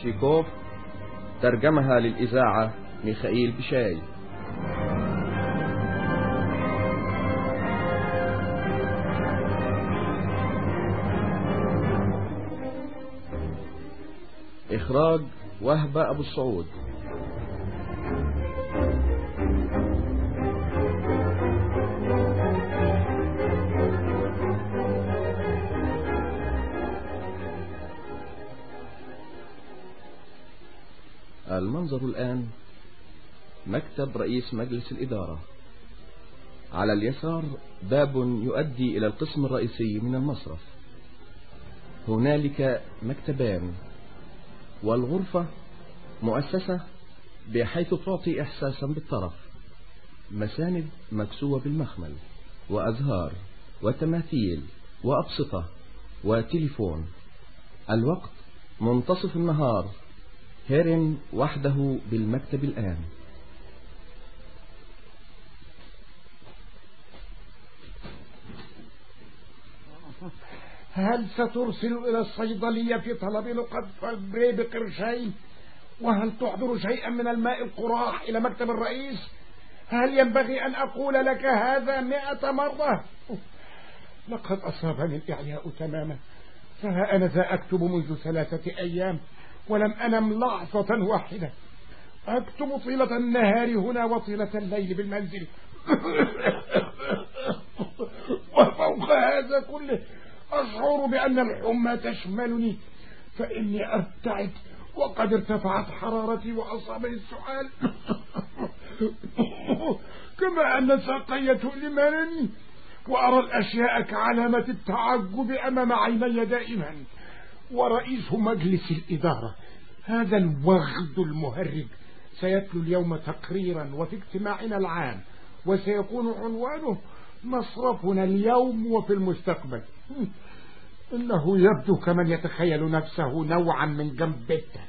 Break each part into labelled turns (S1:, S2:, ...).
S1: تشيكوف ترجمها للإذاعة ميخائيل بشاي. إخراج وهبة أبو السعود المنظر الآن مكتب رئيس مجلس الإدارة. على اليسار باب يؤدي إلى القسم الرئيسي من المصرف. هنالك مكتبان. والغرفة مؤسسة بحيث تعطي إحساسا بالطرف. مساند مكسوة بالمخمل وأزهار وتماثيل وأبسطة وتليفون. الوقت منتصف النهار. هيرن وحده بالمكتب الآن.
S2: هل سترسل إلى الصيدلية في طلب لقد فالبري بقرشين وهل تحضر شيئا من الماء القراح إلى مكتب الرئيس؟ هل ينبغي أن أقول لك هذا مئة مرة؟ لقد أصابني الإعياء تماما فها أنا ذا أكتب منذ ثلاثة أيام ولم أنم لحظة واحدة. أكتب طيلة النهار هنا وطيلة الليل بالمنزل. وفوق هذا كله أشعر بأن الحمى تشملني. فإني أبتعد وقد ارتفعت حرارتي وأصابني السؤال. كما أن ساقي تؤلمنني. وأرى الأشياء كعلامة التعجب أمام عيني دائما ورئيس مجلس الإدارة. هذا الوغد المهرج سيتلو اليوم تقريرا وفي اجتماعنا العام وسيكون عنوانه مصرفنا اليوم وفي المستقبل. إنه يبدو كمن يتخيل نفسه نوعا من جنبته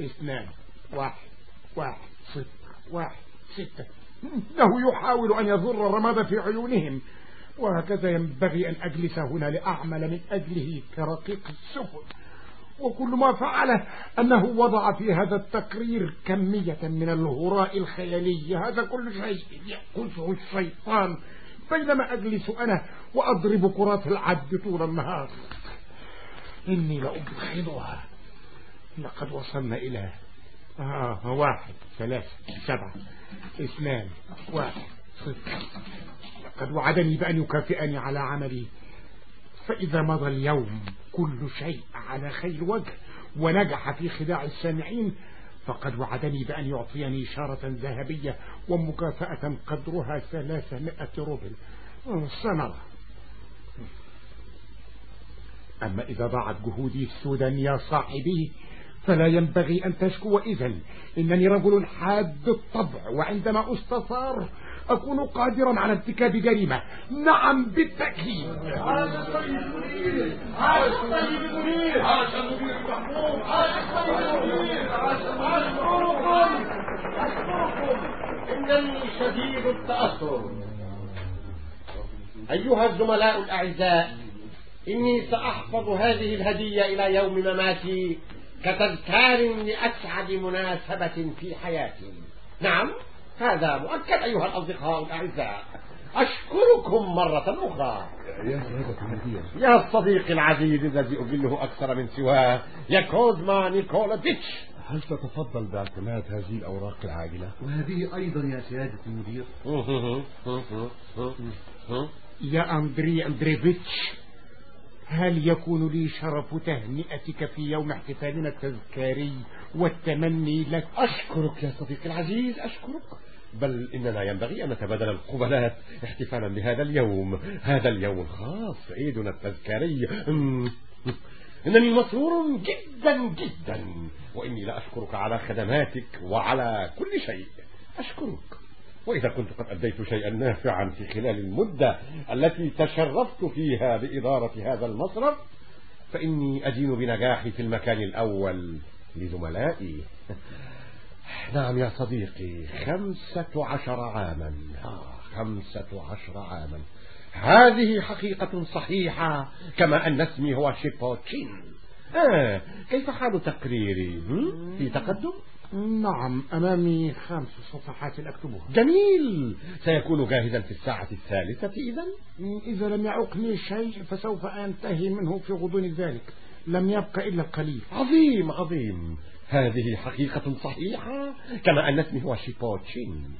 S2: اثنان واحد واحد صفر واحد ستة. إنه يحاول أن يضر الرماد في عيونهم. وهكذا ينبغي أن أجلس هنا لأعمل من أجله كرقيق السفن. وكل ما فعله أنه وضع في هذا التقرير كمية من الهراء الخيالي. هذا كل شيء يأكله الشيطان. بينما أجلس أنا وأضرب كرات العد طول النهار. إني لأبخلها لقد وصلنا إلى آه واحد ثلاثة سبعة اثنان واحد صفر. لقد وعدني بأن يكافئني على عملي. فإذا مضى اليوم كل شيء على خير وجه ونجح في خداع السامعين فقد وعدني بأن يعطيني إشارة ذهبية ومكافأة قدرها ثلاثمائة روبل. سنرى أما إذا ضاعت جهودي السودا يا صاحبي فلا ينبغي أن تشكو إذن. إنني رجل حاد الطبع وعندما أستثار أكون قادرا على ارتكاب جريمة. نعم بالتأكيد.
S3: عاش الطيب المدير عاش الطيب المدير عاش المدير المحمود. عاش الطيب المدير أشكركم أشكركم. إنني شديد التأثر. أيها الزملاء الأعزاء إني سأحفظ هذه الهدية إلى يوم مماتي كتذكار لأسعد مناسبة في حياتي. نعم؟ هذا مؤكد أيها الأصدقاء الأعزاء. أشكركم مرة أخرى.
S1: يا سيادة المدير
S3: يا الصديق العزيز الذي أجله أكثر من سواه يا كوزما نيكولافيتش
S1: هل تتفضل بأعتماد هذه الأوراق العاجلة؟
S4: وهذه أيضا يا سيادة المدير.
S2: يا أندري أندريفيتش. هل يكون لي شرف تهنئتك في يوم احتفالنا التذكاري والتمني لك؟
S3: أشكرك يا صديقي العزيز أشكرك. بل إننا ينبغي أن نتبادل القبلات احتفالا بهذا اليوم. هذا اليوم الخاص عيدنا التذكاري. إنني مسرور جدا جدا. وإني لأشكرك على خدماتك وعلى كل شيء. أشكرك. وإذا كنت قد أديت شيئا نافعا في خلال المدة التي تشرفت فيها بإدارة هذا المصرف فإني أدين بنجاحي في المكان الأول لزملائي. نعم يا صديقي خمسة عشر عاما. خمسة عشر عاما. هذه حقيقة صحيحة كما أن اسمي هو شيبوتشين. آه كيف حال تقريري؟ في تقدم؟
S2: نعم أمامي خمس صفحات أكتبها.
S3: جميل. سيكون جاهزا في الساعة الثالثة إذا؟
S2: إذا لم يعقني شيء فسوف أنتهي منه في غضون ذلك. لم يبق إلا القليل.
S3: عظيم عظيم. هذه حقيقة صحيحة كما أن اسمي هو شيبوتشين.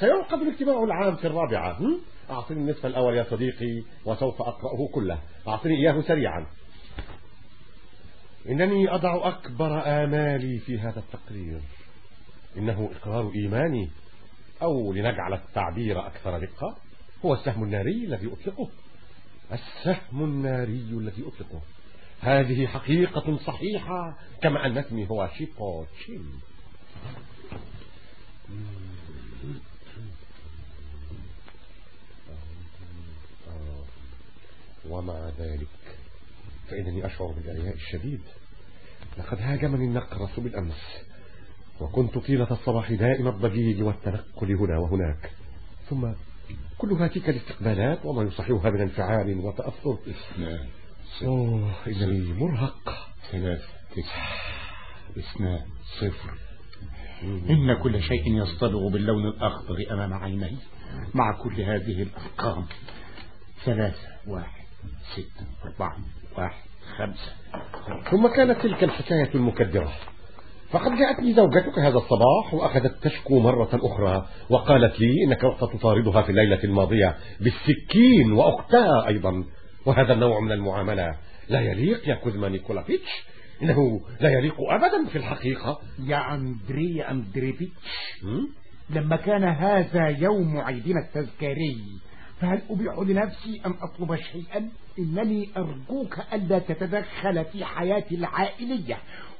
S3: سيعقد الاجتماع العام في الرابعة؟ أعطني النصف الأول يا صديقي وسوف أقرأه كله. أعطني إياه سريعا. إنني أضع أكبر آمالي في هذا التقرير. إنه إقرار إيماني. أو لنجعل التعبير أكثر دقة هو السهم الناري الذي أطلقه. السهم الناري الذي أطلقه. هذه حقيقة صحيحة كما أن اسمي هو شيبوتشين ومع ذلك فإنني أشعر بالإعياء الشديد. لقد هاجمني النقرس بالأمس وكنت طيلة الصباح دائم الضجيج والتنقل هنا وهناك. ثم كل هاتيك الاستقبالات وما يصحبها من انفعال وتأثر.
S2: اثنان
S3: أوه إنني مرهق.
S2: ثلاثة تسعة. اثنان صفر. إن كل شيء يصطبغ باللون الأخضر أمام عيني مع كل هذه الأرقام. ثلاثة واحد ستة أربعة. واحد خمسة.
S3: ثم كانت تلك الحكاية المكدرة. فقد جاءتني زوجتك هذا الصباح وأخذت تشكو مرة أخرى وقالت لي إنك رحت تطاردها في الليلة الماضية بالسكين وأختها أيضا. وهذا النوع من المعاملة. لا يليق يا كوزما نيكولافيتش إنه لا يليق أبدا في الحقيقة.
S2: يا أندري أندريفيتش؟ لما كان هذا يوم عيدنا التذكاري فهل أبيع لنفسي أن أطلب شيئا؟ إنني أرجوك ألا تتدخل في حياتي العائلية.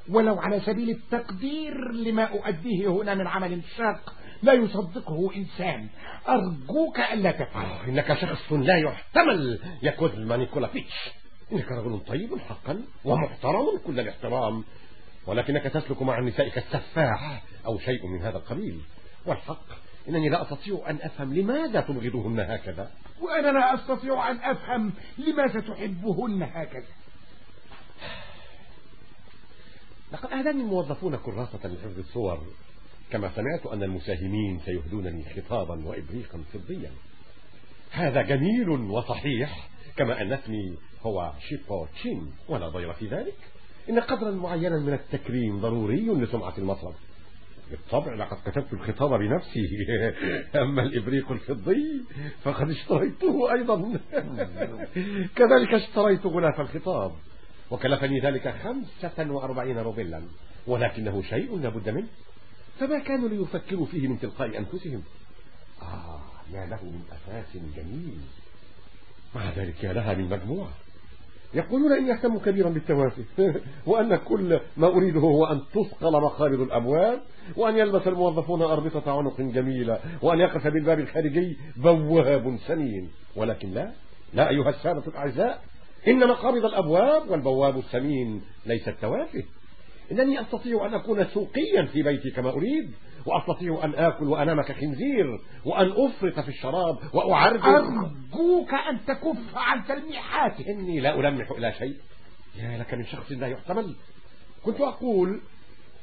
S2: ولو على سبيل التقدير لما أؤديه هنا من عمل شاق لا يصدقه إنسان. أرجوك ألا تفعل.
S3: إنك شخص لا يحتمل يا كوزما نيكولافيتش إنك رجل طيب حقا ومحترم كل الاحترام. ولكنك تسلك مع النساء كالسفاح أو شيء من هذا القبيل. والحق إنني لا أستطيع أن أفهم لماذا تبغضهن هكذا.
S2: وأنا لا أستطيع أن أفهم لماذا تحبهن هكذا.
S3: لقد أهداني الموظفون كراسة لحفظ الصور. كما سمعت أن المساهمين سيهدونني خطابا وإبريقا فضيا. هذا جميل وصحيح كما أن اسمي هو شيبوتشين ولا ضير في ذلك. إن قدرا معينا من التكريم ضروري لسمعة المصرف بالطبع لقد كتبت الخطاب بنفسي. أما الإبريق الفضي فقد اشتريته أيضا. كذلك اشتريت غلاف الخطاب وكلفني ذلك خمسة وأربعين روبلا ولكنه شيء لابد منه. فما كانوا ليفكروا فيه من تلقاء أنفسهم؟ آه يا له من أساس جميل. مع ذلك يا لها من مجموعة. يقولون إني أهتم كبيرا بالتوافه وأن كل ما أريده هو أن تثقل مخارج الأبواب وأن يلبس الموظفون أربطة عنق جميلة وأن يقف بالباب الخارجي بواب سمين ولكن لا لا أيها السادة الأعزاء إن مقابض الأبواب والبواب السمين ليس التوافه إنني أستطيع أن أكون سوقيا في بيتي كما أريد وأستطيع أن آكل وأنام كخنزير وأن أفرط في الشراب وأعرج.
S2: أرجوك أن تكف عن تلميحاتك
S3: إني لا ألمح إلى شيء. يا لك من شخص لا يحتمل. كنت أقول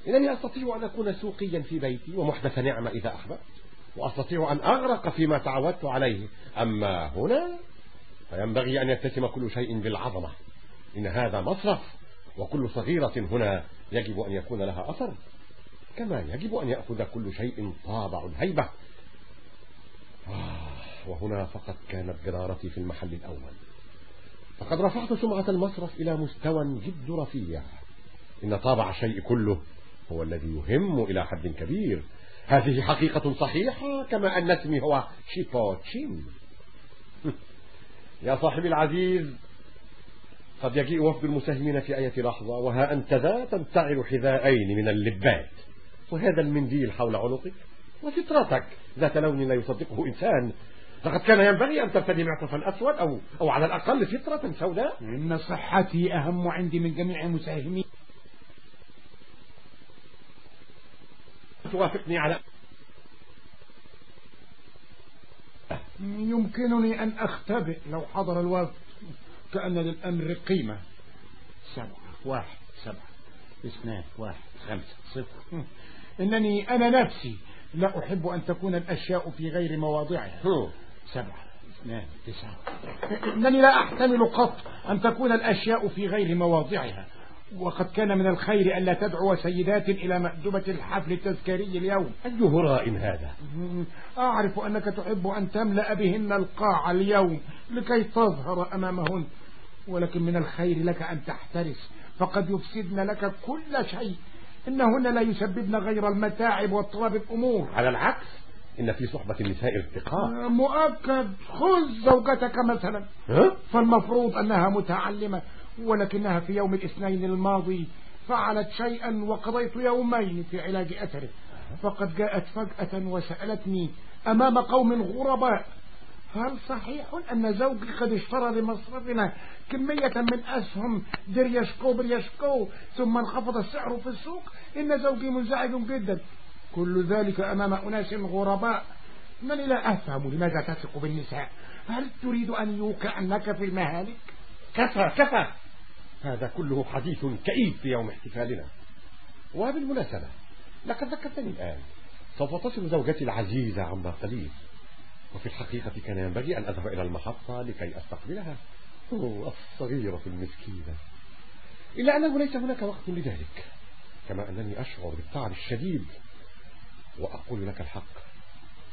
S3: إنني أستطيع أن أكون سوقيا في بيتي ومحدث نعمة إذا أحببت وأستطيع أن أغرق فيما تعودت عليه. أما هنا فينبغي أن يتسم كل شيء بالعظمة. إن هذا مصرف وكل صغيرة هنا يجب أن يكون لها أثر كما يجب أن يأخذ كل شيء طابع الهيبة. آه وهنا فقط كانت جدارتي في المحل الأول. فقد رفعت سمعة المصرف إلى مستوى جد رفيع. إن طابع الشيء كله هو الذي يهم إلى حد كبير. هذه حقيقة صحيحة كما أن اسمي هو شيبوتشين يا صاحبي العزيز قد يجيء وفد المساهمين في أية لحظة؟ وها أنت ذا تنتعل حذاءين من اللباد. وهذا المنديل حول عنقك وسترتك ذات لون لا يصدقه إنسان. لقد كان ينبغي أن ترتدي معطفا أسود أو, أو على الأقل سترة سوداء.
S2: إن صحتي أهم عندي من جميع المساهمين.
S3: توافقني على
S2: يمكنني أن أختبئ لو حضر الوفد كأن للأمر قيمة. سبعة واحد سبعة اثنان واحد خمسة صفر. إنني أنا نفسي لا أحب أن تكون الأشياء في غير مواضعها. سبعة اثنان تسعة. إنني لا أحتمل قط أن تكون الأشياء في غير مواضعها. وقد كان من الخير ألا تدعو سيدات إلى مأدبة الحفل التذكاري اليوم.
S3: أي هراء هذا.
S2: أعرف أنك تحب أن تملأ بهن القاع اليوم لكي تظهر أمامهن ولكن من الخير لك أن تحترس. فقد يفسدن لك كل شيء. إنهن لا يسببن غير المتاعب واضطراب الأمور.
S3: على العكس إن في صحبة النساء ارتقاء.
S2: مؤكد. خذ زوجتك مثلا؟ فالمفروض أنها متعلمة. ولكنها في يوم الاثنين الماضي فعلت شيئا وقضيت يومين في علاج أثره. فقد جاءت فجأة وسألتني أمام قوم غرباء هل صحيح أن زوجي قد اشترى لمصرفنا كمية من أسهم دريشكو بريشكو ثم انخفض السعر في السوق؟ إن زوجي منزعج جدا. كل ذلك أمام أناس غرباء. إنني لا أفهم لماذا تثق بالنساء؟ هل تريد أن يوقعنك في المهالك؟
S3: كفى كفى. هذا كله حديث كئيب في يوم احتفالنا. وبالمناسبة لقد ذكرتني الآن سوف تصل زوجتي العزيزة عما قليل وفي الحقيقة كان ينبغي أن أذهب إلى المحطة لكي أستقبلها. الصغيرة المسكينة. إلا أنه ليس هناك وقت لذلك كما أنني أشعر بالتعب الشديد. وأقول لك الحق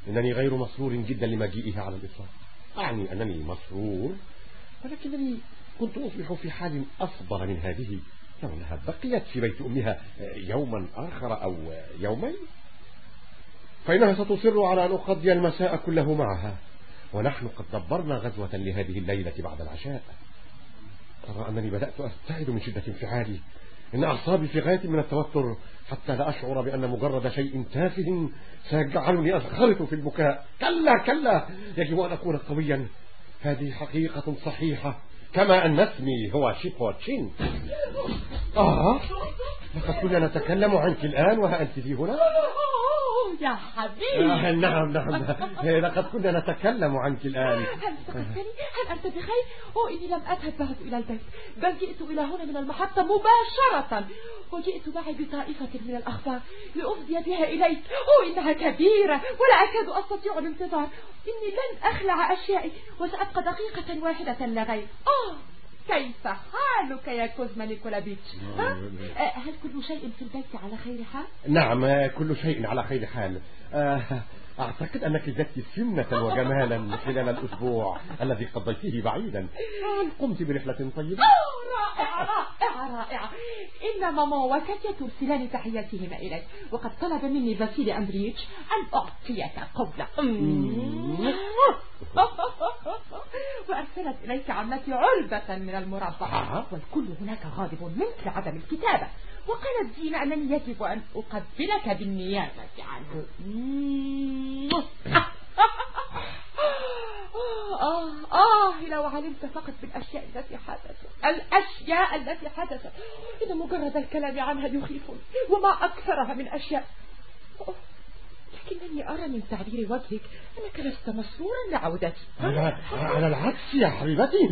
S3: إنني غير مسرور جدا لمجيئها على الإطلاق. أعني أنني مسرور ولكنني كنت أصبح في حال أصبر من هذه لو أنها بقيت في بيت أمها يوما آخر أو يومين. فإنها ستصر على أن أقضي المساء كله معها. ونحن قد دبرنا غزوة لهذه الليلة بعد العشاء. ترى أنني بدأت أستعد من شدة انفعالي. إن أعصابي في غاية من التوتر حتى لا أشعر بأن مجرد شيء تافه سيجعلني أنخرط في البكاء. كلا كلا يجب أن أكون قويا. هذه حقيقة صحيحة. كما أن اسمي هو شيبو تشين. آه لقد كنا نتكلم عنك الآن وها أنت في هنا.
S5: أوه، يا حبيبي.
S3: آه نعم نعم. لقد كنا نتكلم عنك الآن.
S5: هل افتكرتني؟ هل أنت بخير؟ أوه إني لم أذهب بعد إلى البيت بل جئت إلى هنا من المحطة مباشرة. وجئت معي بطائفة من الأخبار لأفضي بها إليك. أوه إنها كبيرة ولا أكاد أستطيع الانتظار. إني لن أخلع أشيائي وسأبقى دقيقة واحدة لا غير. آه كيف حالك يا كوزما نيكولافيتش ها؟ آه، هل كل شيء في البيت على خير حال؟
S3: نعم كل شيء على خير حال. آه، أعتقد أنك زدت سمنة وجمالا خلال الأسبوع الذي قضيته بعيدا. هل قمت برحلة طيبة؟
S5: آه، رائعة رائعة رائعة. إن ماما وكاتيا ترسلان تحياتهما إليك وقد طلب مني فاسيلي أندريتش أن أعطيك قبلة وأرسلت إليك عمتي علبة من المربى
S3: آه.
S5: والكل هناك غاضب منك لعدم الكتابة. وقالت دينا أنني يجب أن أقبلك بالنيابة عنه. آه آه لو علمت فقط بالأشياء التي حدثت. الأشياء التي حدثت. إن مجرد الكلام عنها يخيفني. وما أكثرها من أشياء. لكنني أرى من تعبير وجهك أنك لست مسرورا لعودتي.
S3: على, على العكس يا حبيبتي.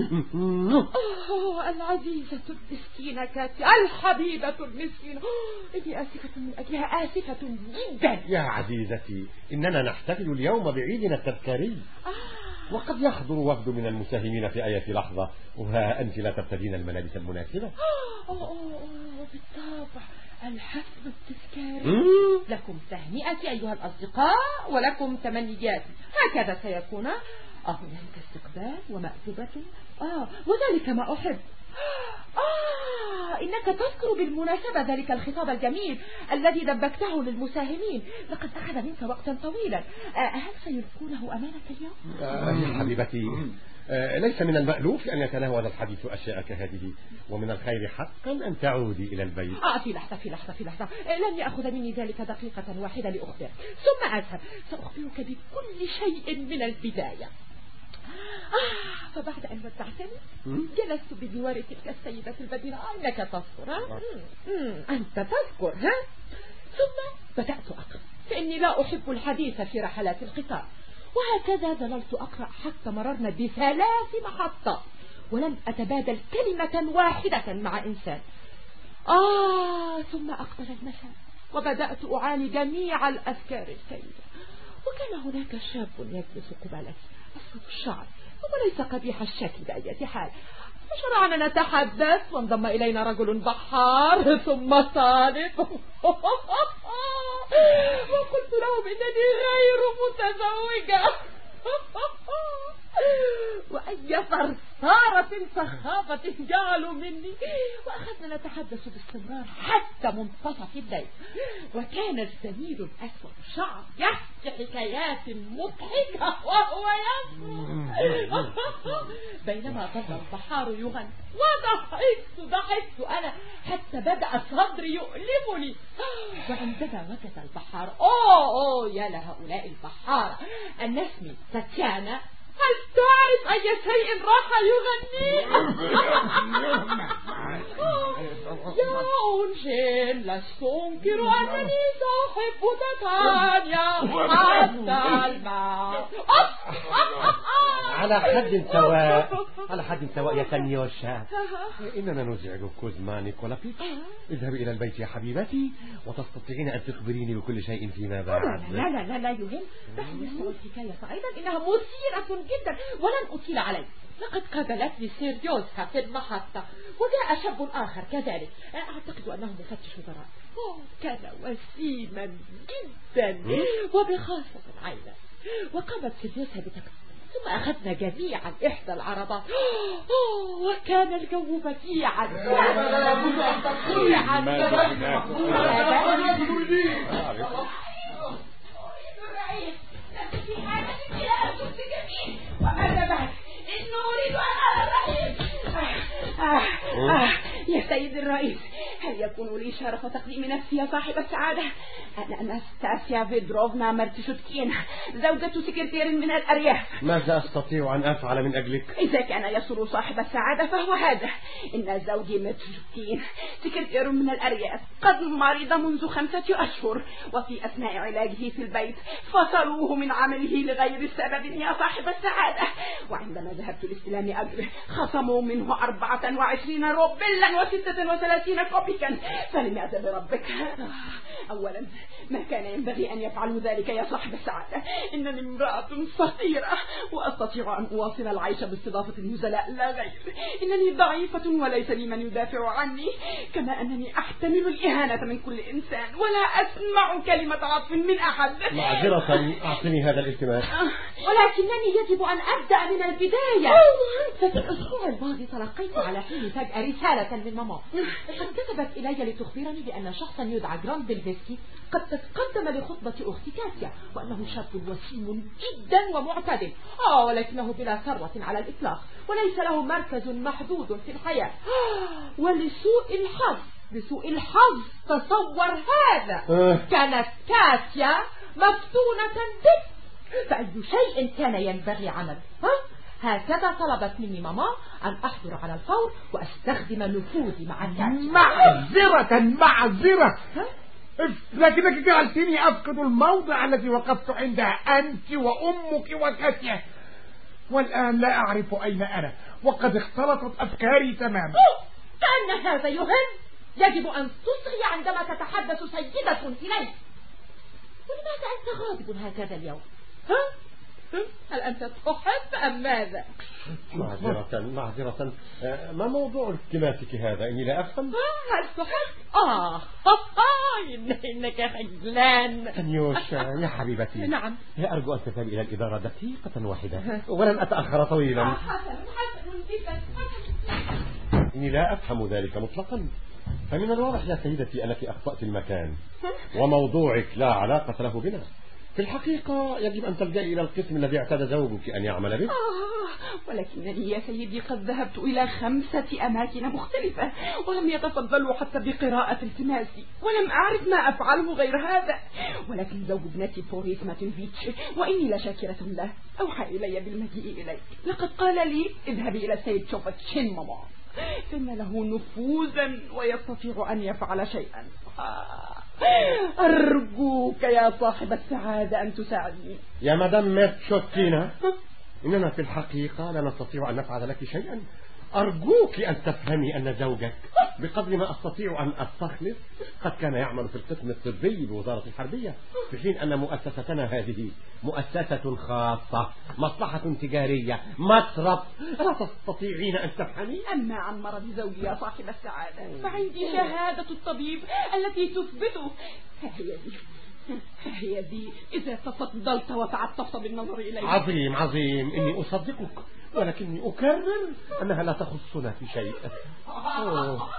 S5: أوه العزيزة المسكينة كاتي الحبيبة المسكينة. إني آسفة من أجلها آسفة جدا.
S3: يا عزيزتي إننا نحتفل اليوم بعيدنا التذكاري.
S5: آه.
S3: وقد يحضر وفد من المساهمين في أي لحظة وها أنت لا ترتدين الملابس المناسبة.
S5: أوه، أوه، أوه، بالطبع. الحفل التذكاري. لكم تهنئتي أيها الأصدقاء ولكم تمنياتي هكذا سيكون آه هنالك استقبال ومأدبة آه وذلك ما أحب. آه إنك تذكر بالمناسبة ذلك الخطاب الجميل الذي دبكته للمساهمين. لقد أخذ منك وقتا طويلا. آه هل سيلقونه أمامك اليوم؟
S3: آه، يا حبيبتي. آه، ليس من المألوف أن يتناول الحديث أشياء كهذه ومن الخير حقا أن تعودي إلى البيت.
S5: آه في لحظة في لحظة في لحظة. آه، لن يأخذ مني ذلك دقيقة واحدة لأخبرك. ثم أذهب. سأخبرك بكل شيء من البداية. آه فبعد أن ودعتني. جلست بجوار تلك السيدة البدينة إنك تذكر؟ ها؟ مم. أنت تذكر ها؟ ثم بدأت أقرأ فإني لا أحب الحديث في رحلات القطار وهكذا ظللت أقرأ حتى مررنا بثلاث محطات ولم أتبادل كلمة واحدة مع إنسان. آه ثم أقبل المساء وبدأت أعاني جميع الأفكار السيئة. وكان هناك شاب يجلس قبالتي. أصف الشعر وليس قبيح الشكل بأية حال. فشرعنا نتحدث وانضم إلينا رجل بحار ثم صادق. وقلت لهم إنني غير متزوجة. وأي ثرثارة سخافة جعلوا مني. وأخذنا نتحدث باستمرار حتى منتصف الليل. وكان الزميل الأسود شعر يحكي حكايات مضحكة وهو يصرخ بينما ظل البحار يغني. وضحكت ضحكت أنا حتى بدأ صدري يؤلمني. وعندما وجد البحار أوه, أوه يا لهؤلاء البحار أن اسمي تاتيانا هل تعرف أي شيء راح يغني؟ يا أنجيل لست أنكر أنني صاحب تتانيا حتى الماء.
S3: على حد سواء على حد سواء يا تنيوشا إننا نزعج كوزما نيكولا بيتش اذهبي إلى البيت يا حبيبتي وتستطيعين أن تخبريني بكل شيء فيما بعد.
S5: لا لا لا لا يهم. نسمع الحكاية أيضا إنها مثيرة جدا ولن أطيل عليك لقد قابلتني سيريوسها في المحطة وجاء شاب آخر كذلك. أعتقد أنه مفتش وزراء كان وسيما جدا وبخاصة عينه. وقامت سيريوسها بتكسير ثم أخذنا جميعا إحدى العربات. وكان الجو بديعا. بديعا آه آه يا سيد الرئيس هل يكون لي شرف تقديم نفسي يا صاحب السعادة؟ أنا أناستاسيا فيدروفنا مرتشوتكين زوجة سكرتير من الأرياف.
S3: ماذا أستطيع أن أفعل من أجلك؟
S5: إذا كان يسر صاحب السعادة فهو هذا. إن زوجي مرتشوتكين سكرتير من الأرياف قد مرض منذ خمسة أشهر وفي أثناء علاجه في البيت فصلوه من عمله لغير سبب يا صاحب السعادة. وعندما ذهبت لاستلام أجره خصموا منه أربعة وعشرين روبلا وستة وثلاثين كوبيكا فلماذا بربك أولا ما كان ينبغي أن يفعلوا ذلك يا صاحب السعادة. إنني امرأة فقيرة وأستطيع أن أواصل العيش باستضافة النزلاء لا غير. إنني ضعيفة وليس لي من يدافع عني كما أنني أحتمل الإهانة من كل إنسان ولا أسمع كلمة عطف من أحد.
S3: معذرة أعطني هذا الالتماس
S5: ولكنني يجب أن أبدأ من البداية. ففي الأسبوع الماضي تلقيت على حين فجأة رسالة من ماما. قد كتبت إلي لتخبرني بأن شخصا يدعى جراند بلفسكي قد تقدم لخطبة أختي كاتيا وأنه شاب وسيم جدا ومعتدل. آه ولكنه بلا ثروة على الإطلاق وليس له مركز محدد في الحياة. ولسوء الحظ لسوء الحظ تصور هذا. كانت كاتيا مفتونة به. فأي شيء كان ينبغي عمله ها؟ هكذا طلبت مني ماما أن أحضر على الفور وأستخدم نفوذي مع كاسيا.
S2: معذرة معذرة. لكنك جعلتني أفقد الموضع الذي وقفت عندها أنت وأمك وكاسيا والآن لا أعرف أين أنا. وقد اختلطت أفكاري تماما.
S5: كأن هذا يهم. يجب أن تصغي عندما تتحدث سيدة إليك. ولماذا أنت غاضب هكذا اليوم؟ ها؟ هل أنت تحب أم ماذا؟
S3: معذرة معذرة. ما موضوع التماسك هذا؟ إني لا أفهم.
S5: هل تحب آه إن إنك خجلان
S3: تنيوشا يا حبيبتي.
S5: نعم.
S3: أرجو أن تذهبي إلى الإدارة دقيقة واحدة. ولن أتأخر طويلا.
S5: حسن حسن جدا
S3: إني لا أفهم ذلك مطلقا. فمن الواضح يا سيدتي أنك أخطأت المكان. وموضوعك لا علاقة له بنا. في الحقيقة يجب أن تلجأي إلى القسم الذي اعتاد زوجك أن يعمل به.
S5: آه ولكنني يا سيدي قد ذهبت إلى خمسة أماكن مختلفة ولم يتفضلوا حتى بقراءة التماسي ولم أعرف ما أفعله غير هذا. ولكن زوج ابنتي بوريس ماتنفيتش وإني لشاكرة له أوحى إلي بالمجيء إليك. لقد قال لي اذهبي إلى السيد شوفتشين ماما. فإن له نفوذا ويستطيع أن يفعل شيئا. أرجوك يا صاحب السعادة أن تساعدني.
S3: يا مدام ميرتشوتينا إننا في الحقيقة لا نستطيع أن نفعل لك شيئا. أرجوك أن تفهمي أن زوجك بقدر ما أستطيع أن أستخلص قد كان يعمل في القسم الطبي بوزارة الحربية في حين أن مؤسستنا هذه مؤسسة خاصة مصلحة تجارية مصرف. ألا تستطيعين أن تفهمي؟
S6: أما عن مرض زوجي يا صاحب السعادة فعندي شهادة الطبيب التي تثبته. ها هي دي هي دي إذا تفضلت وتعطفت بالنظر إليها
S3: عظيم عظيم إني أصدقك ولكني أكرر أنها لا تخصنا في شيء أوه.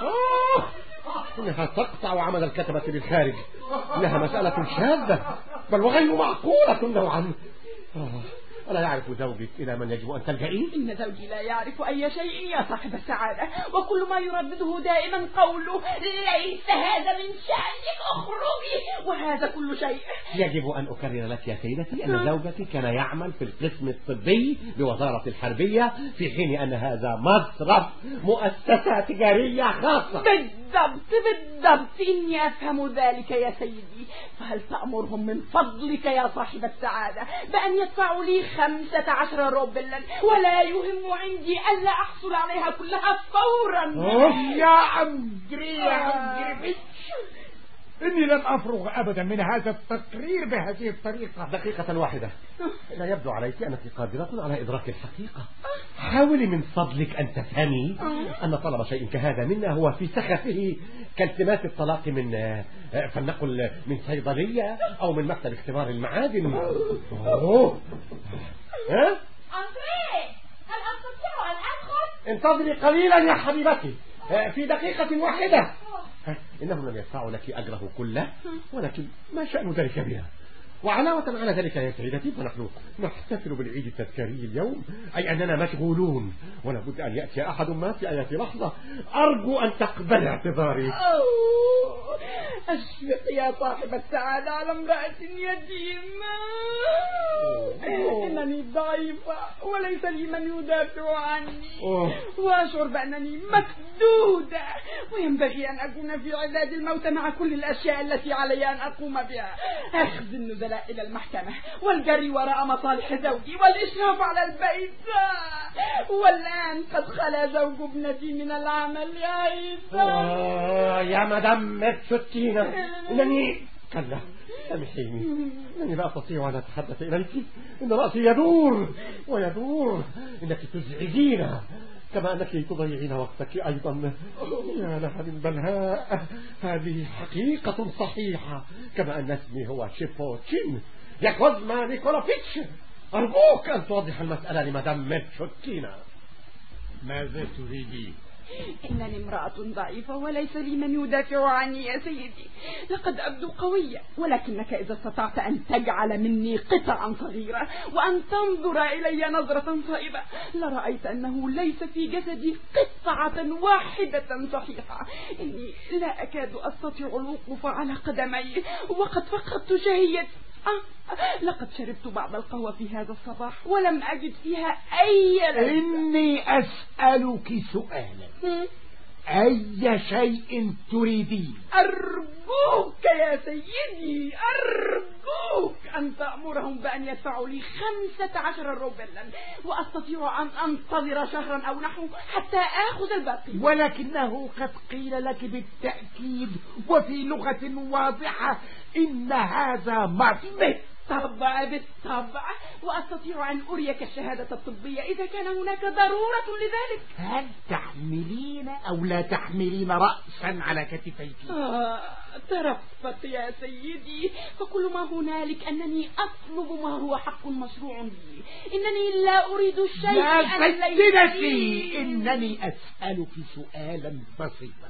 S3: أوه. إنها تقطع عمل الكتبة للخارج إنها مسألة شاذة بل وغير معقولة نوعا ألا يعرف زوجك إلى من يجب أن تلجئين
S6: إن زوجي لا يعرف أي شيء يا صاحب السعادة وكل ما يردده دائما قوله ليس هذا من شأنك اخرجي وهذا كل شيء.
S3: يجب أن أكرر لك يا سيدتي أن زوجك كان يعمل في القسم الطبي بوزارة الحربية في حين أن هذا مصرف مؤسسة تجارية خاصة.
S6: بالضبط بالضبط. إني أفهم ذلك يا سيدي فهل تأمرهم من فضلك يا صاحب السعادة بأن يدفعوا لي خمسة عشر روبلا ولا يهم عندي ألا أحصل عليها كلها فورا.
S2: يا أندريا أندريفيتش إني لم أفرغ أبدا من هذا التقرير بهذه الطريقة.
S3: دقيقة واحدة. لا يبدو عليك أنك قادرة على إدراك الحقيقة. حاولي من فضلك أن تفهمي أن طلب شيء كهذا منا هو في سخفه كالتماس الطلاق من فلنقل من صيدلية أو من مكتب اختبار المعادن. أوه. ها؟
S6: أندري هل أستطيع أن أدخل؟
S3: انتظري قليلا يا حبيبتي. في دقيقة واحدة. إنهم لم يدفعوا لك أجره كله ولكن ما شأن ذلك بها؟ وعلاوة على ذلك يا سيدتي فنحن نحتفل بالعيد التذكاري اليوم أي أننا مشغولون ولا بد أن يأتي أحد ما في أي لحظة. أرجو أن تقبل اعتذاري
S6: أشفق يا صاحب السعادة على امرأة يتيمة. إنني ضعيفة وليس لي من يدافع عني. وأشعر بأنني مكدودة. وينبغي أن أكون في عداد الموت مع كل الأشياء التي علي أن أقوم بها. أخذ النزلاء إلى المحكمة والجري وراء مصالح زوجي والإشراف على البيت. والآن قد خلا زوج ابنتي من العمل يا عيسى.
S3: آه يا مدام مكسوتينا إنني كلا سامحيني إنني لا أستطيع أن أتحدث إليك إن رأسي يدور ويدور. إنك تزعجينني كما أنك تضيعين وقتك أيضا. يا لها من بلهاء هذه حقيقة صحيحة. كما أن اسمي هو شيبوتشين يا كوزما نيكولافيتش أرجوك أن توضح المسألة لمدام ميتشوتينا.
S2: ماذا تريدين؟
S6: إنني امرأة ضعيفة وليس لي من يدافع عني يا سيدي. لقد أبدو قوية ولكنك إذا استطعت أن تجعل مني قطعا صغيرة وأن تنظر إلي نظرة صائبة لرأيت أنه ليس في جسدي قطعة واحدة صحيحة. إني لا أكاد أستطيع الوقوف على قدمي وقد فقدت شهيتي. لقد شربت بعض القهوة في هذا الصباح ولم أجد فيها أي لذة
S2: إني أسألك سؤالا؟ أي شيء تريدين
S6: أرجوك يا سيدي أرجوك. أن تأمرهم بأن يدفعوا لي خمسة عشر روبلا وأستطيع أن أنتظر شهرا أو نحو حتى آخذ الباقي.
S2: ولكنه قد قيل لك بالتأكيد وفي لغة واضحة إن هذا مصر
S6: بالطبع بالطبع وأستطيع أن أريك الشهادة الطبية إذا كان هناك ضرورة لذلك.
S2: هل تحملين أو لا تحملين رأسا على كتفيك؟
S6: آه ترفق يا سيدي فكل ما هنالك أنني أطلب ما هو حق مشروع لي. إنني لا أريد الشيء
S2: يا سيدتي. إنني أسألك سؤالا بسيطا.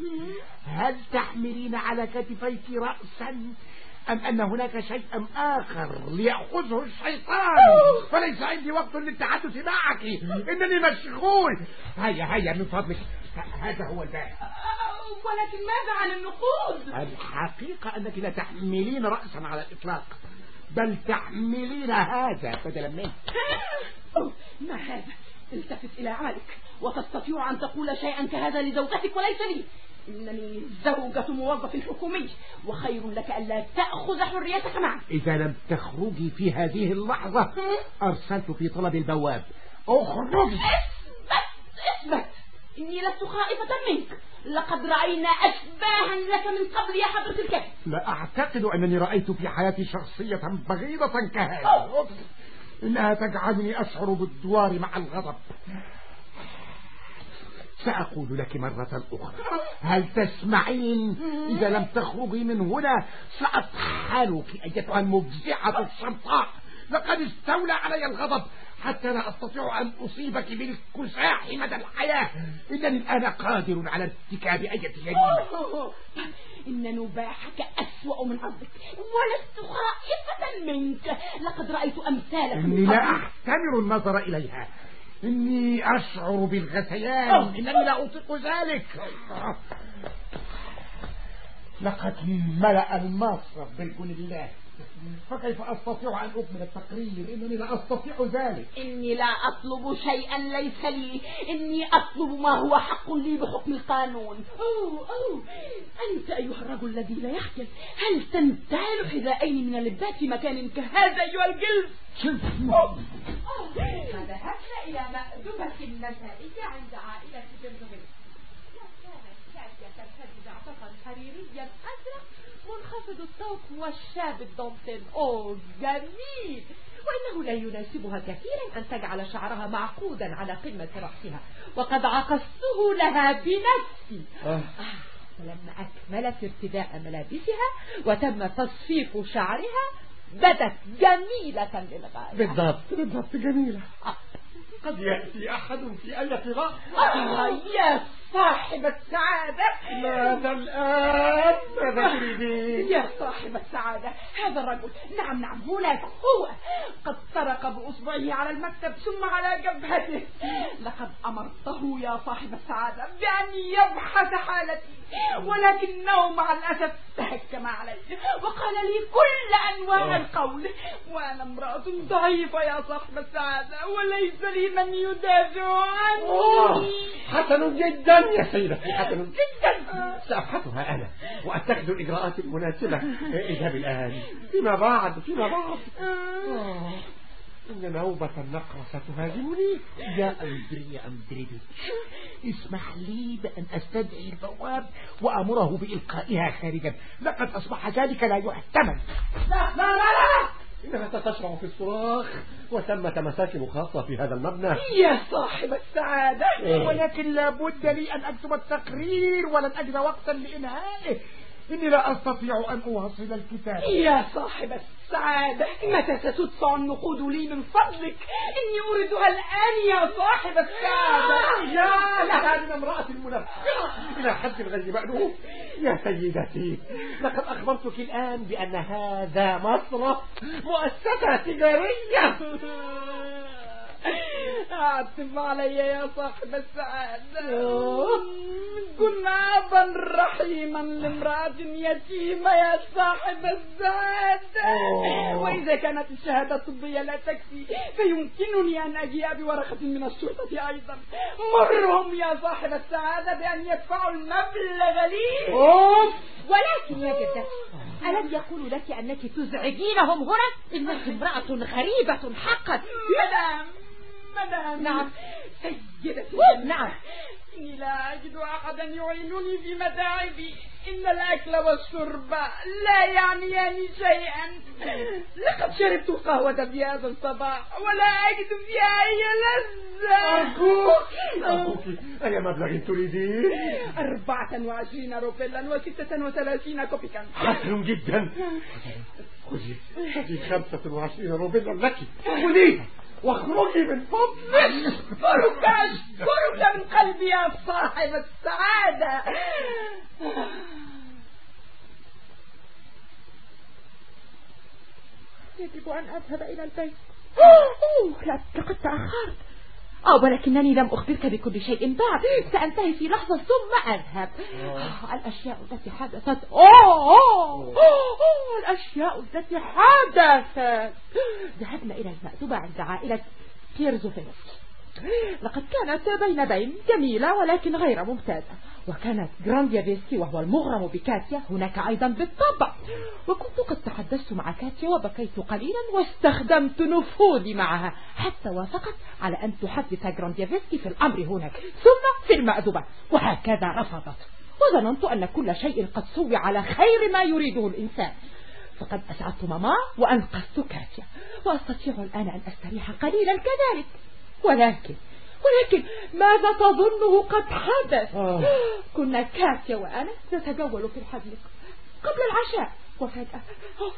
S2: هل تحملين على كتفيك رأسا؟ أم أن هناك شيئا آخر ليأخذه الشيطان؟ فليس عندي وقت للتحدث معك. إنني مشغول. هيا هيا من فضلك. هذا هو الباب
S6: ولكن ماذا عن النقود؟
S2: الحقيقة أنك لا تحملين رأسا على الإطلاق بل تحملين هذا بدلا منه.
S6: ما هذا؟ التفت إلى عالك. وتستطيع أن تقول شيئا كهذا لزوجتك وليس لي. إنني زوجة موظف حكومي وخير لك ألا تأخذ حريتك معك
S2: إذا لم تخرجي في هذه اللحظة أرسلت في طلب البواب. أخرجي.
S6: إثبت إثبت. إني لست خائفة منك. لقد رأينا أشباها لك من قبل يا حضرة الكهف.
S2: لا أعتقد أنني رأيت في حياتي شخصية بغيضة كهذه إنها تجعلني أشعر بالدوار مع الغضب. سأقول لك مرة أخرى. هل تسمعين؟ إذا لم تخرجي من هنا سأطحنك أيتها المفزعة الشرطاء لقد استولى علي الغضب. حتى لا أستطيع أن أصيبك بالكساح مدى الحياة. إنني الآن قادر على ارتكاب أي جريمة
S6: إن نباحك أسوأ من قصدك ولست خائفة منك. لقد رأيت أمثالك
S2: إني لا. أحتمل النظر إليها. إني أشعر بالغثيان. إنني لا أطيق ذلك لقد ملأ المصرف بالكون الله فكيف أستطيع أن أكمل التقرير؟ إنني لا أستطيع ذلك.
S6: إني لا أطلب شيئا ليس لي. إني أطلب ما هو حق لي بحكم القانون. أوه أوه. أنت أيها الرجل الذي لا يخجل هل تنتهل حذائين من اللبات في مكان كهذا أيها الجلد؟ فذهبنا إلى مأدبة المسائية عند عائلة بنتغل وكانت شاكية ترتدي معطفا حريريا أزرق منخفض الطوق والشاب الدونتين أوه جميل. وإنه لا يناسبها كثيرا أن تجعل شعرها معقودا على قمة رأسها. وقد عقصته لها بنفسي. آه. فلما أكملت ارتداء ملابسها وتم تصفيف شعرها بدت جميلة للغاية.
S3: بالضبط بالضبط جميلة. قد يأتي أحد في أي لحظة
S6: آه يا صاحب السعادة
S3: ماذا الآن؟ ماذا تريدين؟
S6: يا صاحب السعادة هذا الرجل نعم نعم هناك هو. قد سرق بأصبعه على المكتب ثم على جبهته. لقد أمرته يا صاحب السعادة بأن يبحث حالتي ولكنه مع الأسف تهكم علي وقال لي كل أنواع القول وأنا امرأة ضعيفة يا صاحب السعادة وليس لي من يدافع عني
S3: حسن جدا. يا سيدتي حسن جدا. سأبحثها أنا وأتخذ الإجراءات المناسبة. اذهب الآن. فيما بعد فيما بعد. إن نوبة النقرة ستهاجمني.
S2: يا أندري يا أندريدي اسمح لي بأن أستدعي البواب وأمره بإلقائها خارجا. لقد أصبح ذلك لا يحتمل.
S6: لا لا لا لا!
S3: إنها ستشرع في الصراخ وثمة مساكن خاصة في هذا المبنى
S6: يا صاحب السعادة
S3: إيه.
S2: ولكن لابد لي أن أكتب التقرير ولن أجد وقتا لإنهائه إني لا أستطيع أن أواصل الكتاب.
S6: يا صاحب السعادة متى ستدفع النقود لي من فضلك؟ إني أريدها الآن يا صاحب السعادة.
S3: يا لها من امرأة منفرة إلى حد غير مألوف يا سيدتي لقد أخبرتك الآن بأن هذا مصرف مؤسسة تجارية.
S6: أعتب علي يا صاحب السعادة كن أبا رحيما لامرأة يتيمة يا صاحب السعادة. وإذا كانت الشهادة الطبية لا تكفي فيمكنني أن أجيء بورقة من الشرطة أيضا. مرهم يا صاحب السعادة بأن يدفعوا المبلغ لي.
S3: أوف.
S6: ولكن يا جدتي ألم يقولوا لك أنك تزعجينهم هنا؟ إنك امرأة غريبة حقا. مدام. مدام نعم. سيدتي نعم إني لا أجد أحدا يعينني في متاعبي إن الأكل والشرب لا يعنيان شيئا. لقد شربت القهوة في هذا الصباح. ولا أجد فيها أي لذة.
S3: أرجوك أرجوك أي مبلغ تريدين
S6: أربعة وعشرين روبيلا وستة وثلاثين كوبيكا.
S3: حسن جدا. خذي خذي خمسة وعشرين روبيلا لك. خذيها واخرجي من فضلك.
S6: أشكرك أشكرك من قلبي يا صاحب السعادة. يجب أن أذهب إلى البيت. لقد تأخرت. آه ولكنني لم أخبرك بكل شيء بعد. سأنتهي في لحظة ثم أذهب. آه. الأشياء التي حدثت. أوه, أوه, أوه الأشياء التي حدثت. ذهبنا إلى المأدبة عند عائلة بيرزوفينس
S5: لقد كانت بين بين جميلة ولكن غير ممتازة. وكانت جرانديافيسكي وهو المغرم بكاتيا هناك أيضا بالطبع. وكنت قد تحدثت مع كاتيا وبكيت قليلا واستخدمت نفوذي معها. حتى وافقت على أن تحدث جرانديافيسكي في الأمر هناك. ثم في المأذبة وهكذا رفضت. وظننت أن كل شيء قد سوي على خير ما يريده الإنسان. فقد أسعدت ماما وأنقذت كاتيا. وأستطيع الآن أن أستريح قليلا كذلك. ولكن ولكن ماذا تظنه قد حدث؟ كنا كاتيا وأنا نتجول في الحديقة قبل العشاء. وفجأة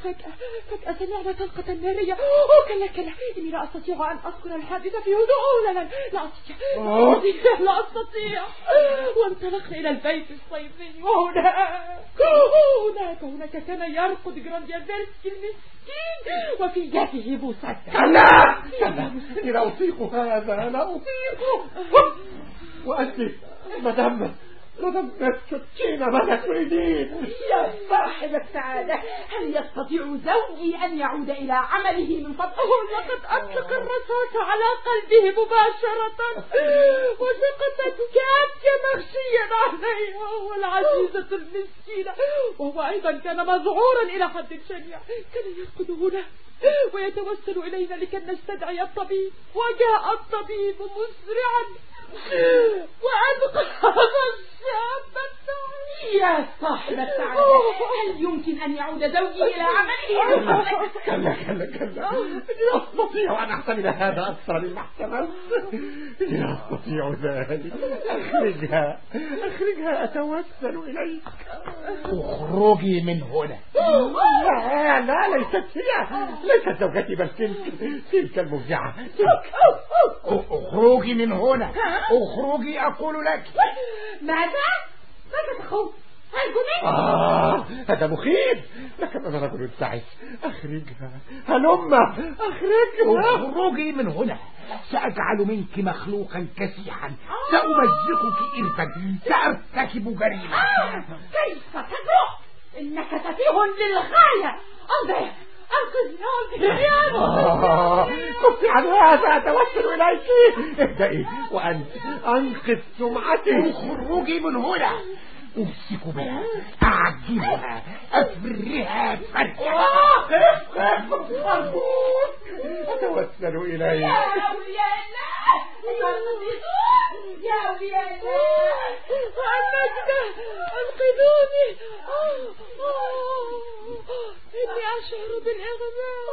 S5: فجأة فجأة سمعنا طلقة نارية أوه كلا كلا. إني لا أستطيع أن أذكر الحادثة في هدوء لا لا لا أستطيع. لا أستطيع لا أستطيع. وانطلقنا إلى البيت الصيفي. وهناك هناك هناك كان يرقد جرانديافيرسكي المسكين. وفي يده بوسة
S3: كلا كلا. إني لا أطيق هذا لا أطيق. وأنت مدام. مدام تشتين ماذا تريدين
S5: يا صاحب السعادة هل يستطيع زوجي أن يعود إلى عمله من فضله؟ لقد أطلق الرصاص على قلبه مباشرة. وسقطت كاتيا مغشيا عليها والعزيزة المسكينة وهو أيضا كان مذعورا إلى حد شنيع كان يرقد هنا ويتوسل إلينا لكي نستدعي الطبيب. وجاء الطبيب مسرعا. وأنقذ الشاب
S6: يا صاحب السعادة هل يمكن أن يعود زوجي إلى عمله؟
S3: كلا كلا كلا. لا أستطيع أن أحتمل هذا أكثر مما احتملت. لا أستطيع ذلك. أخرجها أخرجها أتوسل إليك.
S2: اخرجي من هنا.
S3: لا لا ليست هي. ليست زوجتي بل تلك تلك المفجعة تلك
S2: اخرجي من هنا. اخرجي أقول لك.
S6: ماذا؟ تخوف؟
S3: آه هذا مخيف. لكن أنا رجل تعس أخرجها هلم. أخرجها
S2: اخرجي من هنا. سأجعل منك مخلوقا كسيحا. سأمزقك إرثا. سأرتكب جريمة
S6: كيف تجرؤ؟ إنك سفيه للغاية.
S3: آه كف عن هذا أتوسل إليك ابدأي وأنت أنقذ سمعتي.
S2: أخرجي من هنا. أمسك بها
S3: خف خف أرجوك أتوسل إليك.
S6: يا الله القديسون يا أولياء الله
S5: النجدة انقذوني إني أشعر بالإغماء.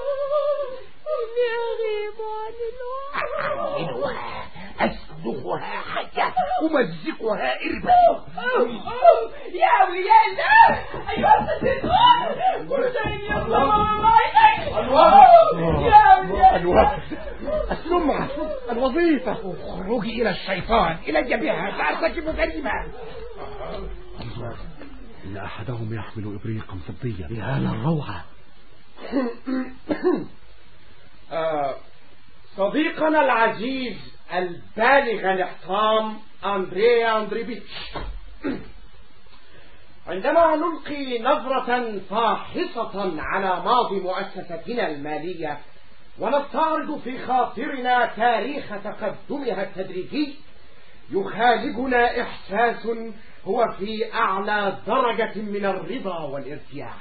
S5: إني أغيب عن الوعي
S2: أسلخها حية أمزقها إربا
S6: يا أولياء الله أيها القديسون كل شيء يطلع يا أولياء الله
S3: السمعة الوظيفة.
S2: اخرجي إلى الشيطان. إلى جبهها سأرتكب جريمة
S7: إن أحدهم يحمل إبريقا فضيا
S3: يا للروعة
S8: صديقنا العزيز البالغ الاحترام أندريا أندريبيتش. عندما نلقي نظرة فاحصة على ماضي مؤسستنا المالية ونستعرض في خاطرنا تاريخ تقدمها التدريجي يخالجنا إحساس هو في أعلى درجة من الرضا والارتياح.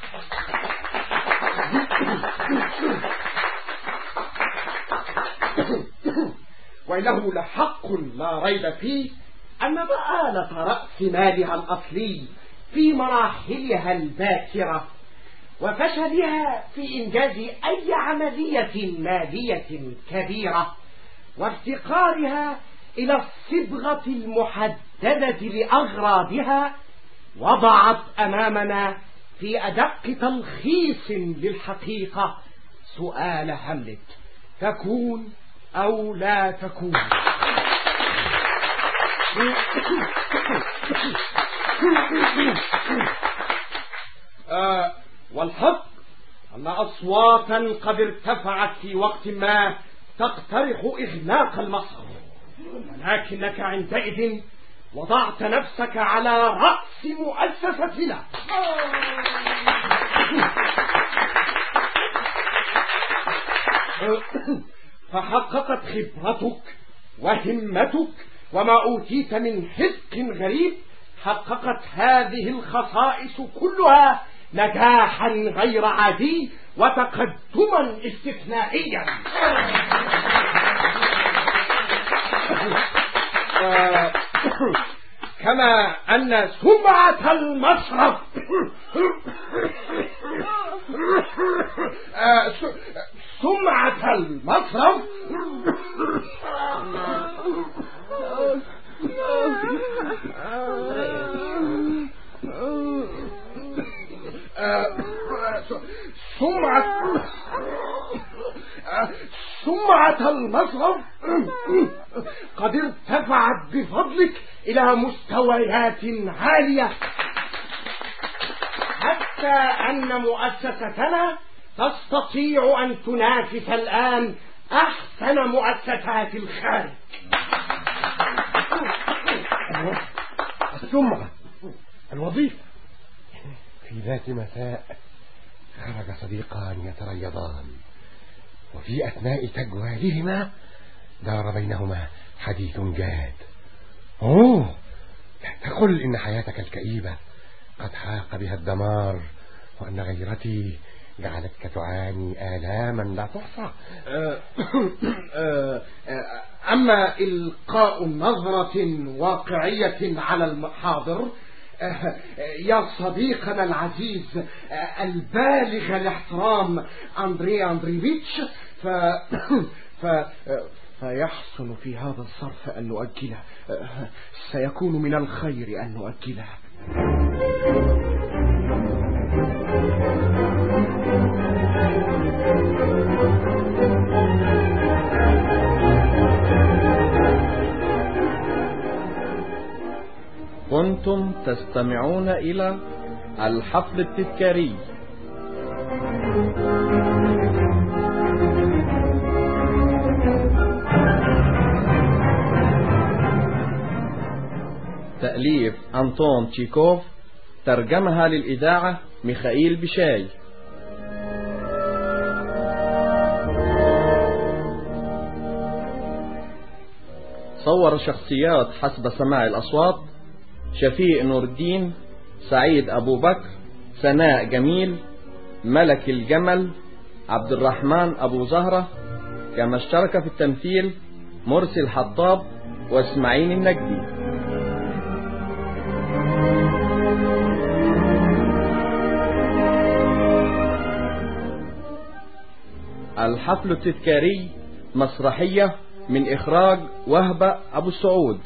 S8: وإنه لحق لا ريب فيه أن مآلة رأس مالها الأصلي في مراحلها الباكرة وفشلها في إنجاز أي عملية مالية كبيرة وافتقارها إلى الصبغة المحددة لأغراضها وضعت أمامنا في أدق تلخيص للحقيقة سؤال هاملت تكون أو لا تكون. آه والحق أن أصواتا قد ارتفعت في وقت ما تقترح إغلاق المصر. ولكنك عندئذ وضعت نفسك على رأس مؤسستنا فحققت خبرتك وهمتك وما أوتيت من حذق غريب حققت هذه الخصائص كلها نجاحا غير عادي وتقدما استثنائيا. آه، كما أن سمعة المشرب آه، سمعة س- سمعة سمعة المشرب قد ارتفعت بفضلك إلى مستويات عالية. حتى أن مؤسستنا تستطيع أن تنافس الآن أحسن مؤسسات الخارج.
S3: السمعة الوظيفة. في ذات مساء خرج صديقان يتريضان وفي أثناء تجوالهما دار بينهما حديث جاد. أوه! لا تقل إن حياتك الكئيبة قد حاق بها الدمار وأن غيرتي جعلتك تعاني آلاما لا تحصى
S8: آه، آه، آه، أما إلقاء نظرة واقعية على المحاضر يا صديقنا العزيز البالغ الاحترام أندري أندريفيتش ف... ف... فيحسن في هذا الصرف أن نؤجله سيكون من الخير أن نؤجله
S1: كنتم تستمعون إلى الحفل التذكاري. تأليف أنطون تشيكوف ترجمها للإذاعة ميخائيل بشاي. صور شخصيات حسب سماع الأصوات شفيق نور الدين سعيد أبو بكر سناء جميل ملك الجمل عبد الرحمن أبو زهرة. كما اشترك في التمثيل مرسي الحطاب وإسماعيل النجدي. الحفل التذكاري مسرحية من إخراج وهبة أبو السعود